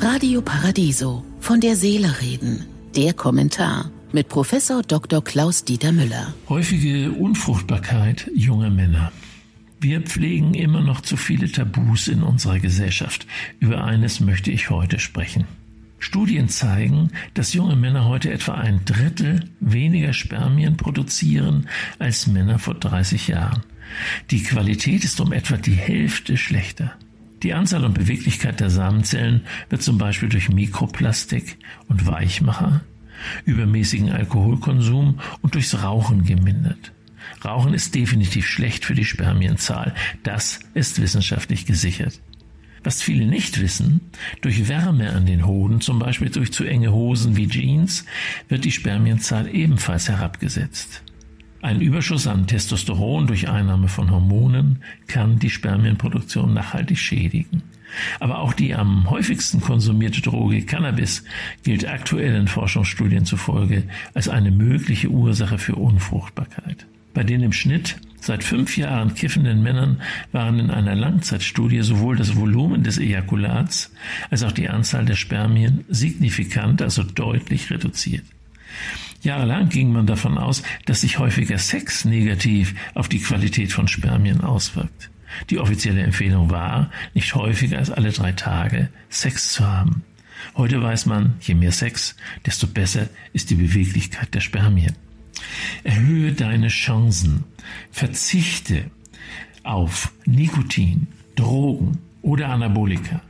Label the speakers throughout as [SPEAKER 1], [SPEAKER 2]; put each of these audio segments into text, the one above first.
[SPEAKER 1] Radio Paradiso von der Seele reden. Der Kommentar mit Professor Dr. Klaus Dieter Müller.
[SPEAKER 2] Häufige Unfruchtbarkeit junger Männer. Wir pflegen immer noch zu viele Tabus in unserer Gesellschaft. Über eines möchte ich heute sprechen. Studien zeigen, dass junge Männer heute etwa ein Drittel weniger Spermien produzieren als Männer vor 30 Jahren. Die Qualität ist um etwa die Hälfte schlechter. Die Anzahl und Beweglichkeit der Samenzellen wird zum Beispiel durch Mikroplastik und Weichmacher, übermäßigen Alkoholkonsum und durchs Rauchen gemindert. Rauchen ist definitiv schlecht für die Spermienzahl. Das ist wissenschaftlich gesichert. Was viele nicht wissen, durch Wärme an den Hoden, zum Beispiel durch zu enge Hosen wie Jeans, wird die Spermienzahl ebenfalls herabgesetzt. Ein Überschuss an Testosteron durch Einnahme von Hormonen kann die Spermienproduktion nachhaltig schädigen. Aber auch die am häufigsten konsumierte Droge Cannabis gilt aktuellen Forschungsstudien zufolge als eine mögliche Ursache für Unfruchtbarkeit. Bei den im Schnitt seit fünf Jahren kiffenden Männern waren in einer Langzeitstudie sowohl das Volumen des Ejakulats als auch die Anzahl der Spermien signifikant, also deutlich reduziert. Jahrelang ging man davon aus, dass sich häufiger Sex negativ auf die Qualität von Spermien auswirkt. Die offizielle Empfehlung war, nicht häufiger als alle drei Tage Sex zu haben. Heute weiß man, je mehr Sex, desto besser ist die Beweglichkeit der Spermien. Erhöhe deine Chancen. Verzichte auf Nikotin, Drogen oder Anabolika.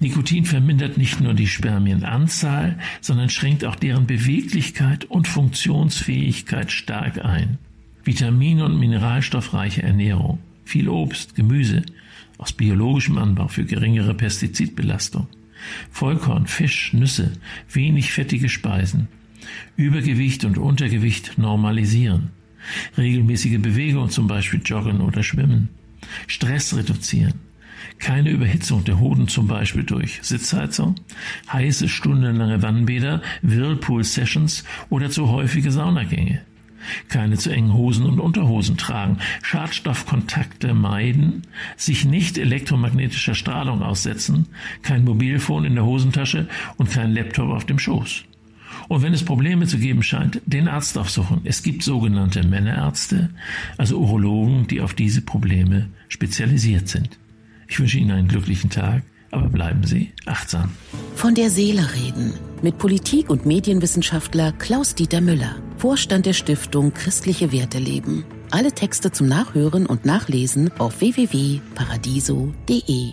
[SPEAKER 2] Nikotin vermindert nicht nur die Spermienanzahl, sondern schränkt auch deren Beweglichkeit und Funktionsfähigkeit stark ein. Vitamin- und mineralstoffreiche Ernährung, viel Obst, Gemüse aus biologischem Anbau für geringere Pestizidbelastung, Vollkorn, Fisch, Nüsse, wenig fettige Speisen, Übergewicht und Untergewicht normalisieren, regelmäßige Bewegung, zum Beispiel Joggen oder Schwimmen, Stress reduzieren, keine Überhitzung der Hoden zum Beispiel durch Sitzheizung, heiße stundenlange Wannbäder, Whirlpool-Sessions oder zu häufige Saunagänge. Keine zu engen Hosen und Unterhosen tragen, Schadstoffkontakte meiden, sich nicht elektromagnetischer Strahlung aussetzen, kein Mobilfon in der Hosentasche und kein Laptop auf dem Schoß. Und wenn es Probleme zu geben scheint, den Arzt aufsuchen. Es gibt sogenannte Männerärzte, also Urologen, die auf diese Probleme spezialisiert sind. Ich wünsche Ihnen einen glücklichen Tag, aber bleiben Sie achtsam.
[SPEAKER 1] Von der Seele reden mit Politik- und Medienwissenschaftler Klaus-Dieter Müller, Vorstand der Stiftung Christliche Werte leben. Alle Texte zum Nachhören und Nachlesen auf www.paradiso.de.